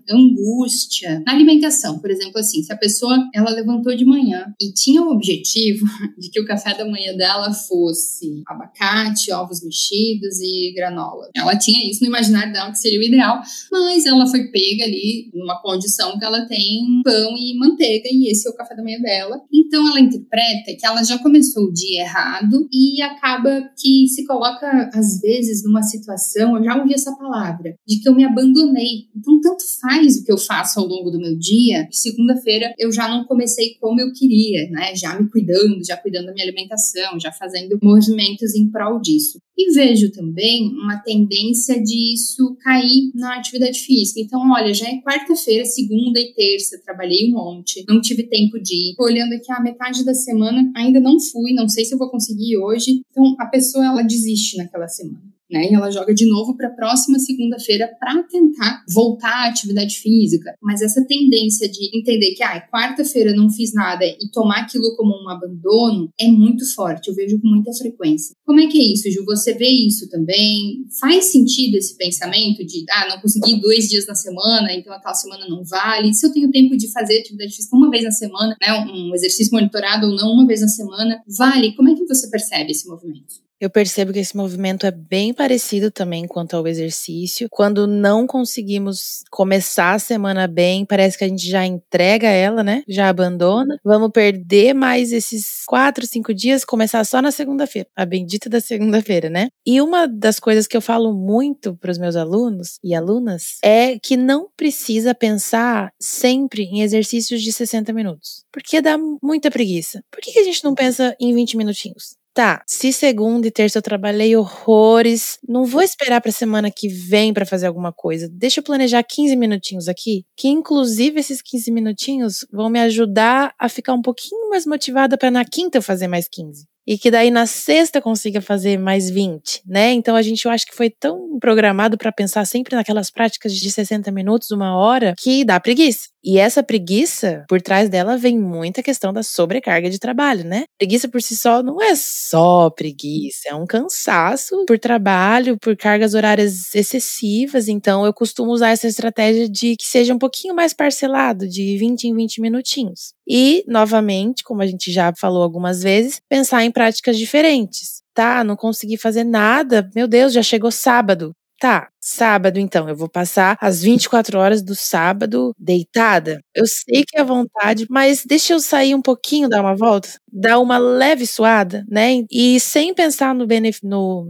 angústia na alimentação. Por exemplo, assim, se a pessoa ela levantou de manhã e tinha o objetivo de que o café da manhã dela fosse abacate, ovos mexidos e granola. Ela tinha isso no imaginário dela que seria o ideal, mas ela foi pega ali numa condição que ela tem pão e manteiga e esse é o café da manhã dela. Então ela interpreta que ela já começou o dia errado e acaba que se coloca às vezes numa situação, eu já ouvi essa palavra, de que eu me abandonei. Então tanto faz o que eu faço ao longo do meu dia, segunda-feira eu já não comecei como eu queria, né? Já me cuidando, já cuidando da minha alimentação, já fazendo movimentos em prol disso. E vejo também uma tendência de isso cair na atividade física. Então, olha, já é quarta-feira, segunda e terça, trabalhei um monte, não tive tempo de ir. Tô olhando aqui a metade da semana, ainda não fui, não sei se eu vou conseguir hoje. Então, a pessoa ela desiste naquela semana né? E ela joga de novo para a próxima segunda-feira para tentar voltar à atividade física. Mas essa tendência de entender que, ah, quarta-feira não fiz nada e tomar aquilo como um abandono é muito forte. Eu vejo com muita frequência. Como é que é isso, Ju? Você vê isso também? Faz sentido esse pensamento de, ah, não consegui dois dias na semana, então aquela semana não vale. Se eu tenho tempo de fazer atividade física uma vez na semana, né, um exercício monitorado ou não uma vez na semana, vale? Como é que você percebe esse movimento? Eu percebo que esse movimento é bem parecido também quanto ao exercício. Quando não conseguimos começar a semana bem, parece que a gente já entrega ela, né? Já abandona. Vamos perder mais esses quatro, cinco dias, começar só na segunda-feira, a bendita da segunda-feira, né? E uma das coisas que eu falo muito para os meus alunos e alunas é que não precisa pensar sempre em exercícios de 60 minutos, porque dá muita preguiça. Por que a gente não pensa em 20 minutinhos? Tá, se segunda e terça eu trabalhei horrores, não vou esperar pra semana que vem para fazer alguma coisa. Deixa eu planejar 15 minutinhos aqui, que inclusive esses 15 minutinhos vão me ajudar a ficar um pouquinho mais motivada para na quinta eu fazer mais 15 e que daí na sexta consiga fazer mais 20, né? Então a gente eu acho que foi tão programado para pensar sempre naquelas práticas de 60 minutos, uma hora, que dá preguiça. E essa preguiça, por trás dela vem muita questão da sobrecarga de trabalho, né? Preguiça por si só não é só preguiça, é um cansaço por trabalho, por cargas horárias excessivas. Então eu costumo usar essa estratégia de que seja um pouquinho mais parcelado, de 20 em 20 minutinhos. E, novamente, como a gente já falou algumas vezes, pensar em práticas diferentes. Tá, não consegui fazer nada, meu Deus, já chegou sábado. Tá, sábado então, eu vou passar as 24 horas do sábado deitada. Eu sei que é vontade, mas deixa eu sair um pouquinho, dar uma volta, dar uma leve suada, né? E sem pensar no benefício,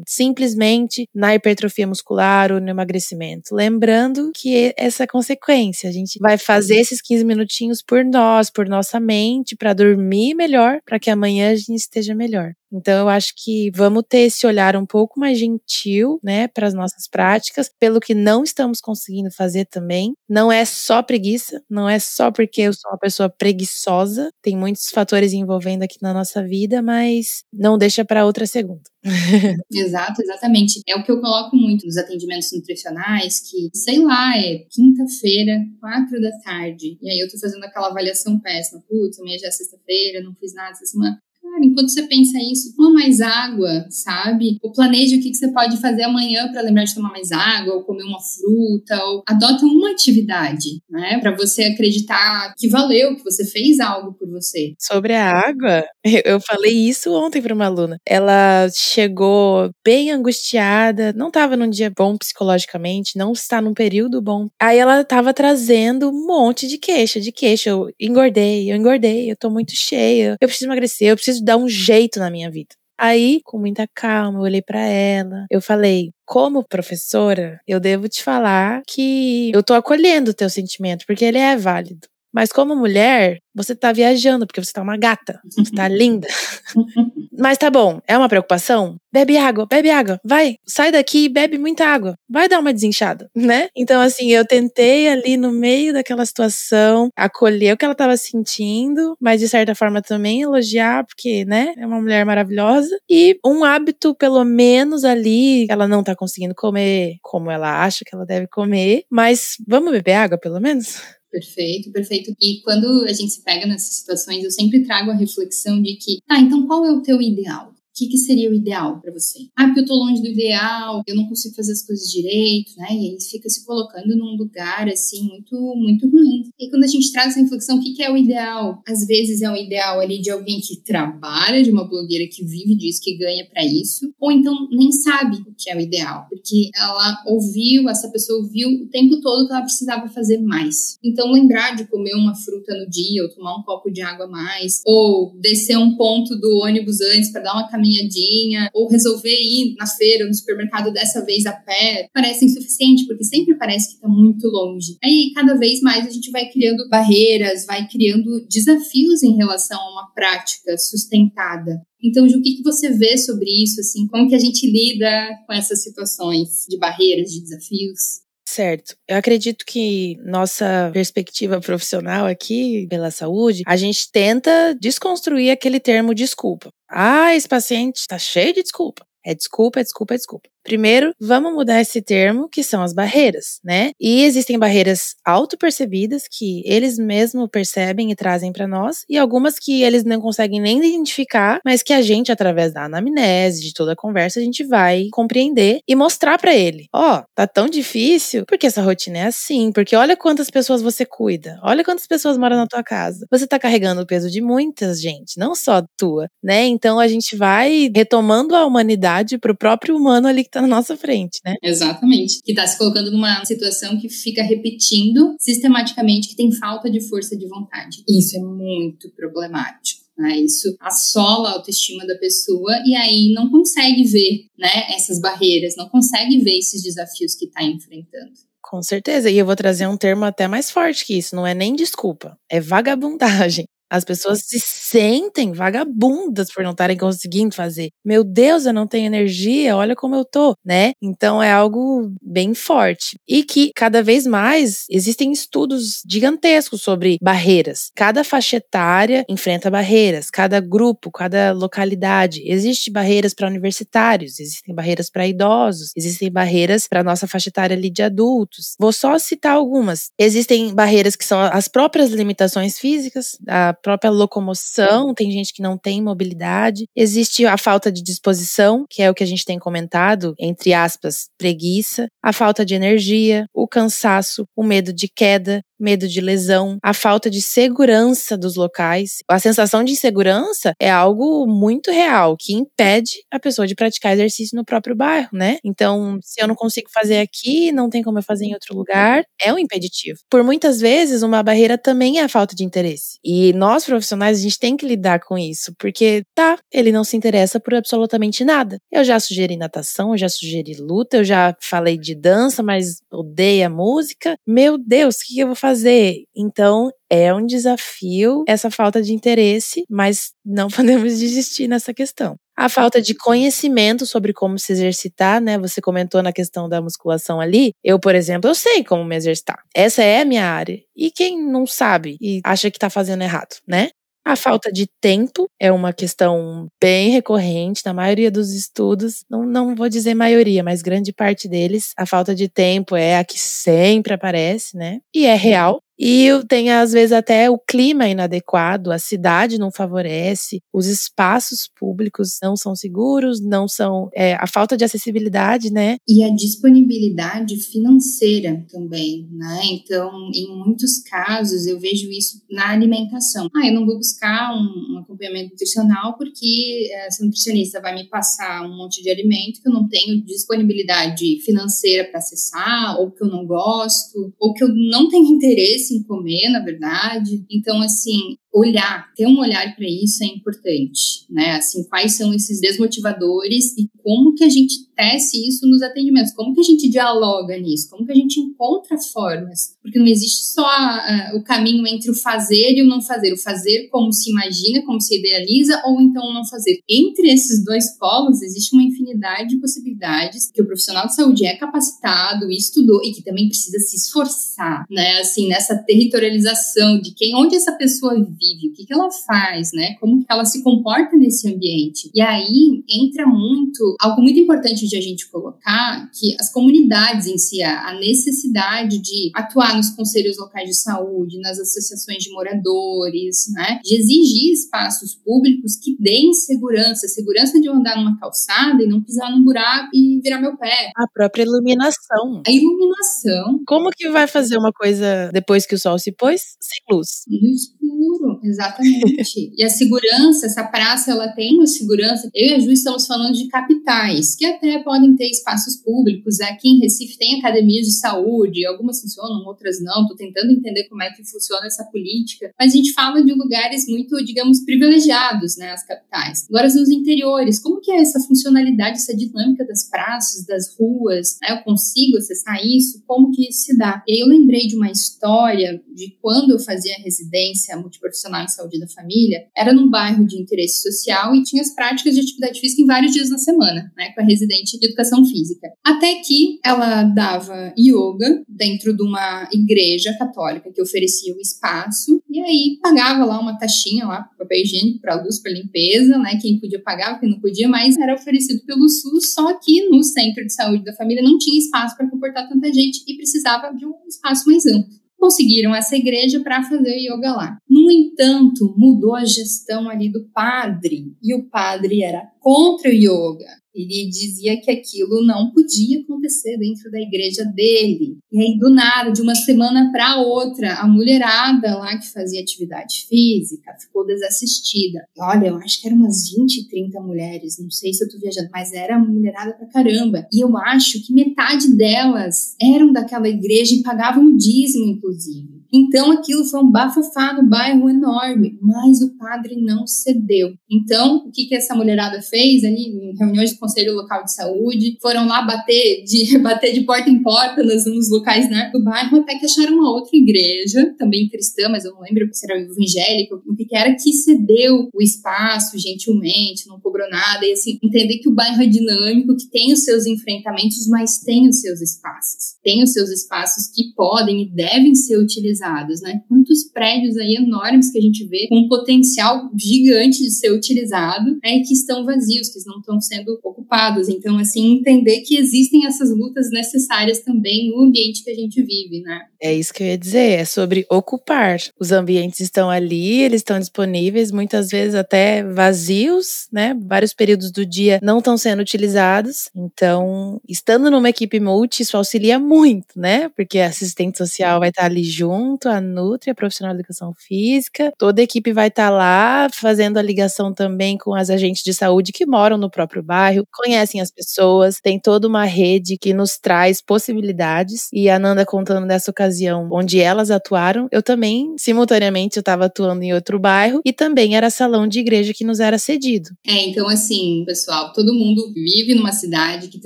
simplesmente na hipertrofia muscular ou no emagrecimento. Lembrando que essa é consequência, a gente vai fazer esses 15 minutinhos por nós, por nossa mente, para dormir melhor, para que amanhã a gente esteja melhor. Então eu acho que vamos ter esse olhar um pouco mais gentil, né, para as nossas práticas, pelo que não estamos conseguindo fazer também. Não é só preguiça, não é só porque eu sou uma pessoa preguiçosa, tem muitos fatores envolvendo aqui na nossa vida, mas não deixa para outra segunda. Exato, exatamente. É o que eu coloco muito nos atendimentos nutricionais, que, sei lá, é quinta-feira, quatro da tarde, e aí eu tô fazendo aquela avaliação péssima. Putz, amanhã já é sexta-feira, não fiz nada essa semana. Cara, enquanto você pensa isso, toma mais água, sabe? Planeje o que, você pode fazer amanhã para lembrar de tomar mais água, ou comer uma fruta, ou adota uma atividade, né? Para você acreditar que valeu, que você fez algo por você. Sobre a água, eu falei isso ontem para uma aluna. Ela chegou bem angustiada, não estava num dia bom psicologicamente, não está num período bom. Aí ela estava trazendo um monte de queixa, de queixa. Eu engordei, eu engordei, eu tô muito cheia, eu preciso emagrecer, eu preciso preciso dar um jeito na minha vida. Aí, com muita calma, eu olhei para ela. Eu falei: como professora, eu devo te falar que eu tô acolhendo o teu sentimento, porque ele é válido. Mas como mulher, você tá viajando, porque você tá uma gata. Você tá linda. Mas tá bom, é uma preocupação? Bebe água, bebe água, vai, sai daqui e bebe muita água. Vai dar uma desinchada, né? Então, assim, eu tentei ali no meio daquela situação acolher o que ela tava sentindo, mas de certa forma também elogiar, porque, né, é uma mulher maravilhosa. E um hábito, pelo menos ali, ela não tá conseguindo comer como ela acha que ela deve comer, mas vamos beber água, pelo menos? Perfeito, perfeito. E quando a gente se pega nessas situações, eu sempre trago a reflexão de que, tá, então qual é o teu ideal? O que, que seria o ideal para você? Ah, porque eu tô longe do ideal, eu não consigo fazer as coisas direito, né? E aí fica se colocando num lugar, assim, muito, muito ruim. E quando a gente traz essa reflexão, o que, que é o ideal? Às vezes é um ideal ali de alguém que trabalha, de uma blogueira que vive disso, que ganha para isso, ou então nem sabe o que é o ideal, porque ela ouviu, essa pessoa ouviu o tempo todo que ela precisava fazer mais. Então, lembrar de comer uma fruta no dia, ou tomar um copo de água a mais, ou descer um ponto do ônibus antes para dar uma caminhadinha ou resolver ir na feira, no supermercado dessa vez a pé, parece insuficiente, porque sempre parece que está muito longe. Aí, cada vez mais, a gente vai criando barreiras, vai criando desafios em relação a uma prática sustentada. Então, Ju, o que, que você vê sobre isso? Assim, como que a gente lida com essas situações de barreiras, de desafios? Certo. Eu acredito que nossa perspectiva profissional aqui pela saúde, a gente tenta desconstruir aquele termo desculpa. Ah, esse paciente está cheio de desculpa. É desculpa, é desculpa, é desculpa. Primeiro, vamos mudar esse termo, que são as barreiras, né? E existem barreiras auto-percebidas que eles mesmos percebem e trazem para nós, e algumas que eles não conseguem nem identificar, mas que a gente, através da anamnese, de toda a conversa, a gente vai compreender e mostrar para ele: ó, oh, tá tão difícil, porque essa rotina é assim, porque olha quantas pessoas você cuida, olha quantas pessoas moram na tua casa. Você tá carregando o peso de muitas, gente, não só tua, né? Então a gente vai retomando a humanidade pro próprio humano ali que tá na nossa frente, né? Exatamente. Que tá se colocando numa situação que fica repetindo sistematicamente que tem falta de força de vontade. Isso é muito problemático. Né? Isso assola a autoestima da pessoa e aí não consegue ver né, essas barreiras, não consegue ver esses desafios que está enfrentando. Com certeza. E eu vou trazer um termo até mais forte que isso. Não é nem desculpa, é vagabundagem. As pessoas se sentem vagabundas por não estarem conseguindo fazer. Meu Deus, eu não tenho energia, olha como eu tô, né? Então é algo bem forte. E que cada vez mais existem estudos gigantescos sobre barreiras. Cada faixa etária enfrenta barreiras, cada grupo, cada localidade. Existem barreiras para universitários, existem barreiras para idosos, existem barreiras para nossa faixa etária ali de adultos. Vou só citar algumas. Existem barreiras que são as próprias limitações físicas, a própria locomoção, tem gente que não tem mobilidade. Existe a falta de disposição, que é o que a gente tem comentado, entre aspas, preguiça, a falta de energia, o cansaço, o medo de queda, medo de lesão, a falta de segurança dos locais. A sensação de insegurança é algo muito real que impede a pessoa de praticar exercício no próprio bairro, né? Então, se eu não consigo fazer aqui, não tem como eu fazer em outro lugar, é um impeditivo. Por muitas vezes, uma barreira também é a falta de interesse. E nós profissionais a gente tem que lidar com isso, porque tá, ele não se interessa por absolutamente nada. Eu já sugeri natação, eu já sugeri luta, eu já falei de dança, mas odeia música. Meu Deus, o que eu vou fazer? Fazer. Então, é um desafio essa falta de interesse, mas não podemos desistir nessa questão. A falta de conhecimento sobre como se exercitar, né? Você comentou na questão da musculação ali. Eu, por exemplo, eu sei como me exercitar. Essa é a minha área. E quem não sabe e acha que tá fazendo errado, né? A falta de tempo é uma questão bem recorrente na maioria dos estudos. Não, não vou dizer maioria, mas grande parte deles. A falta de tempo é a que sempre aparece, né? E é real. E tem, às vezes, até o clima inadequado, a cidade não favorece, os espaços públicos não são seguros, não são. É, a falta de acessibilidade, né? E a disponibilidade financeira também, né? Então, em muitos casos, eu vejo isso na alimentação. Ah, eu não vou buscar um, um acompanhamento nutricional porque essa nutricionista vai me passar um monte de alimento que eu não tenho disponibilidade financeira para acessar, ou que eu não gosto, ou que eu não tenho interesse em comer, na verdade. Então, assim, olhar, ter um olhar para isso é importante, né? Assim, quais são esses desmotivadores e como que a gente tece isso nos atendimentos, como que a gente dialoga nisso, como que a gente encontra formas, porque não existe só uh, o caminho entre o fazer e o não fazer, o fazer como se imagina, como se idealiza, ou então o não fazer. Entre esses dois polos existe uma infinidade de possibilidades que o profissional de saúde é capacitado, estudou e que também precisa se esforçar, né? Assim, nessa territorialização de quem, onde essa pessoa vive, o que, que ela faz, né? Como que ela se comporta nesse ambiente. E aí entra muito algo muito importante de a gente colocar que as comunidades em si, a necessidade de atuar nos conselhos locais de saúde, nas associações de moradores, né? De exigir espaços públicos que deem segurança, segurança de eu andar numa calçada e não pisar num buraco e virar meu pé. A própria iluminação. A iluminação. Como que vai fazer uma coisa depois que o sol se pôs? Sem luz. No escuro, exatamente. e a segurança, essa praça, ela tem uma segurança. Eu e a Ju estamos falando de capitais, que até podem ter espaços públicos. Aqui em Recife tem academias de saúde, algumas funcionam, outras não. Estou tentando entender como é que funciona essa política. Mas a gente fala de lugares muito, digamos, privilegiados, né, as capitais. Agora, nos interiores, como que é essa funcionalidade, essa dinâmica das praças, das ruas? Né? Eu consigo acessar isso? Como que isso se dá? E aí eu lembrei de uma história de quando eu fazia residência multiprofissional em saúde da família, era num bairro de interesse social e tinha as práticas de atividade física em vários dias na semana, né, com a residente de educação física. Até que ela dava yoga dentro de uma igreja católica que oferecia o espaço e aí pagava lá uma taxinha lá para papel higiênico, para luz, para limpeza, né, quem podia pagar, quem não podia, mas era oferecido pelo SUS, só que no centro de saúde da família não tinha espaço para comportar tanta gente e precisava de um espaço mais amplo conseguiram essa igreja para fazer yoga lá. No entanto, mudou a gestão ali do padre e o padre era contra o yoga. Ele dizia que aquilo não podia acontecer dentro da igreja dele. E aí, do nada, de uma semana para outra, a mulherada lá que fazia atividade física ficou desassistida. Olha, eu acho que eram umas 20, 30 mulheres, não sei se eu tô viajando, mas era mulherada pra caramba. E eu acho que metade delas eram daquela igreja e pagavam o dízimo, inclusive. Então aquilo foi um bafafá no bairro enorme, mas o padre não cedeu. Então, o que, que essa mulherada fez ali em reuniões do Conselho Local de Saúde? Foram lá bater de, bater de porta em porta nos, nos locais né, do bairro, até que acharam uma outra igreja, também cristã, mas eu não lembro se era evangélica, o que, que era, que cedeu o espaço gentilmente, não cobrou nada, e assim, entender que o bairro é dinâmico, que tem os seus enfrentamentos, mas tem os seus espaços. Tem os seus espaços que podem e devem ser utilizados utilizados, né? Quantos prédios aí enormes que a gente vê com um potencial gigante de ser utilizado, né, que estão vazios, que não estão sendo ocupados. Então, assim, entender que existem essas lutas necessárias também no ambiente que a gente vive, né? É isso que eu ia dizer, é sobre ocupar. Os ambientes estão ali, eles estão disponíveis, muitas vezes até vazios, né? Vários períodos do dia não estão sendo utilizados. Então, estando numa equipe multi, isso auxilia muito, né? Porque assistente social vai estar ali junto junto, a Nutri, a profissional de educação física. Toda a equipe vai estar tá lá fazendo a ligação também com as agentes de saúde que moram no próprio bairro, conhecem as pessoas, tem toda uma rede que nos traz possibilidades. E a Nanda contando dessa ocasião onde elas atuaram, eu também, simultaneamente, eu estava atuando em outro bairro e também era salão de igreja que nos era cedido. É, então assim, pessoal, todo mundo vive numa cidade que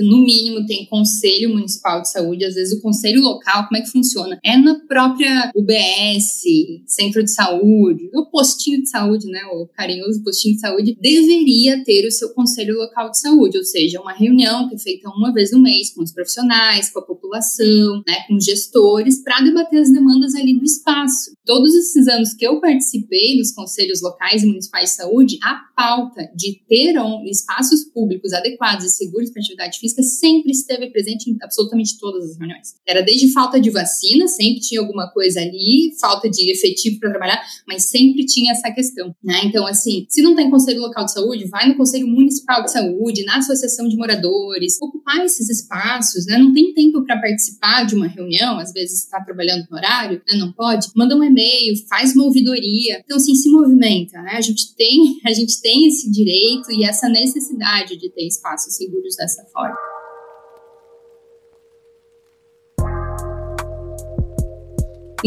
no mínimo tem conselho municipal de saúde, às vezes o conselho local, como é que funciona? É na própria UBS, centro de saúde, o postinho de saúde, né, o carinhoso postinho de saúde, deveria ter o seu conselho local de saúde, ou seja, uma reunião que é feita uma vez no mês com os profissionais, com a população, né, com os gestores, para debater as demandas ali do espaço. Todos esses anos que eu participei dos conselhos locais e municipais de saúde, a pauta de ter espaços públicos adequados e seguros para atividade física sempre esteve presente em absolutamente todas as reuniões. Era desde falta de vacina, sempre tinha alguma coisa ali, falta de efetivo para trabalhar, mas sempre tinha essa questão, né? Então, assim, se não tem conselho local de saúde, vai no conselho municipal de saúde, na associação de moradores, ocupar esses espaços, né? Não tem tempo para participar de uma reunião, às vezes está trabalhando no horário, né? Não pode, manda um e-mail, faz uma ouvidoria. Então, assim, se movimenta, né? A gente tem, a gente tem esse direito e essa necessidade de ter espaços seguros dessa forma.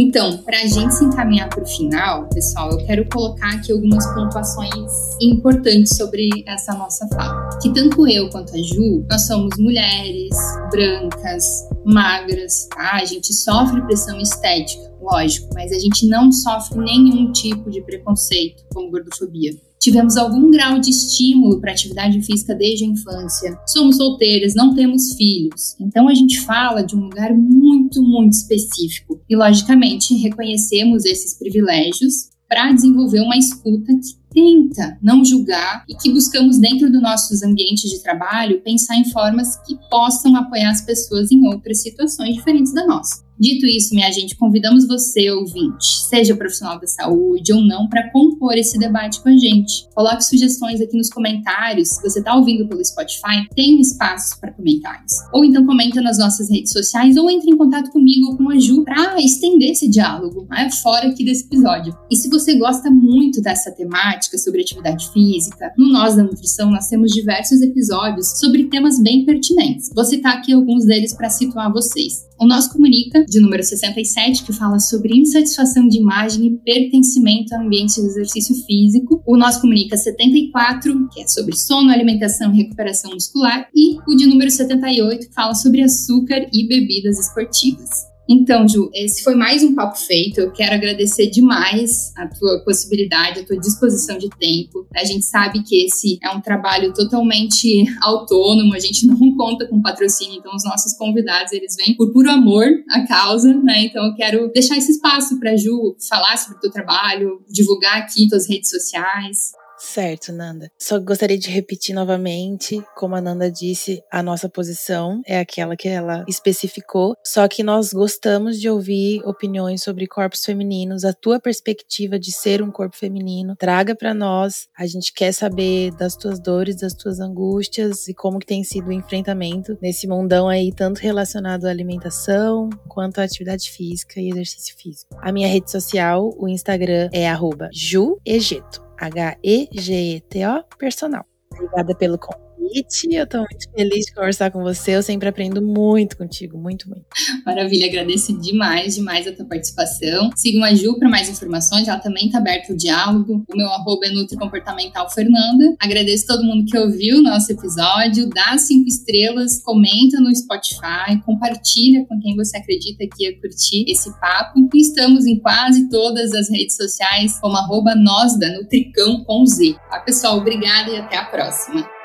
Então, para a gente se encaminhar para o final, pessoal, eu quero colocar aqui algumas pontuações importantes sobre essa nossa fala. Que tanto eu quanto a Ju, nós somos mulheres, brancas, magras, tá? A gente sofre pressão estética, lógico, mas a gente não sofre nenhum tipo de preconceito, como gordofobia. Tivemos algum grau de estímulo para atividade física desde a infância. Somos solteiras, não temos filhos. Então a gente fala de um lugar muito, muito específico. E logicamente reconhecemos esses privilégios para desenvolver uma escuta que tenta não julgar e que buscamos dentro dos nossos ambientes de trabalho pensar em formas que possam apoiar as pessoas em outras situações diferentes da nossa. Dito isso, minha gente, convidamos você, ouvinte, seja profissional da saúde ou não, para compor esse debate com a gente. Coloque sugestões aqui nos comentários. Se você está ouvindo pelo Spotify, tem um espaço para comentários. Ou então comenta nas nossas redes sociais ou entre em contato comigo ou com a Ju para estender esse diálogo, né, fora aqui desse episódio. E se você gosta muito dessa temática sobre atividade física, no Nós da Nutrição nós temos diversos episódios sobre temas bem pertinentes. Vou citar aqui alguns deles para situar vocês. O Nós Comunica, de número 67, que fala sobre insatisfação de imagem e pertencimento a ambiente de exercício físico. O Nós Comunica 74, que é sobre sono, alimentação e recuperação muscular. E o de número 78, que fala sobre açúcar e bebidas esportivas. Então, Ju, esse foi mais um papo feito. Eu quero agradecer demais a tua possibilidade, a tua disposição de tempo. A gente sabe que esse é um trabalho totalmente autônomo, a gente não conta com patrocínio, então os nossos convidados, eles vêm por puro amor à causa, né? Então eu quero deixar esse espaço para Ju falar sobre o teu trabalho, divulgar aqui tuas redes sociais. Certo, Nanda. Só gostaria de repetir novamente, como a Nanda disse, a nossa posição é aquela que ela especificou, só que nós gostamos de ouvir opiniões sobre corpos femininos, a tua perspectiva de ser um corpo feminino, traga para nós. A gente quer saber das tuas dores, das tuas angústias e como que tem sido o enfrentamento nesse mundão aí tanto relacionado à alimentação quanto à atividade física e exercício físico. A minha rede social, o Instagram é @juegeto. H-E-G-E-T-O, personal. Obrigada pelo convite convite. Eu tô muito feliz de conversar com você. Eu sempre aprendo muito contigo, muito, muito. Maravilha, agradeço demais, demais a tua participação. Sigam a Ju para mais informações, ela também tá aberto o diálogo. O meu arroba é Nutri Comportamental Fernanda. Agradeço todo mundo que ouviu o nosso episódio, dá cinco estrelas, comenta no Spotify, compartilha com quem você acredita que ia curtir esse papo. E estamos em quase todas as redes sociais como arroba nós da Nutricão com Z. Tá, pessoal? Obrigada e até a próxima.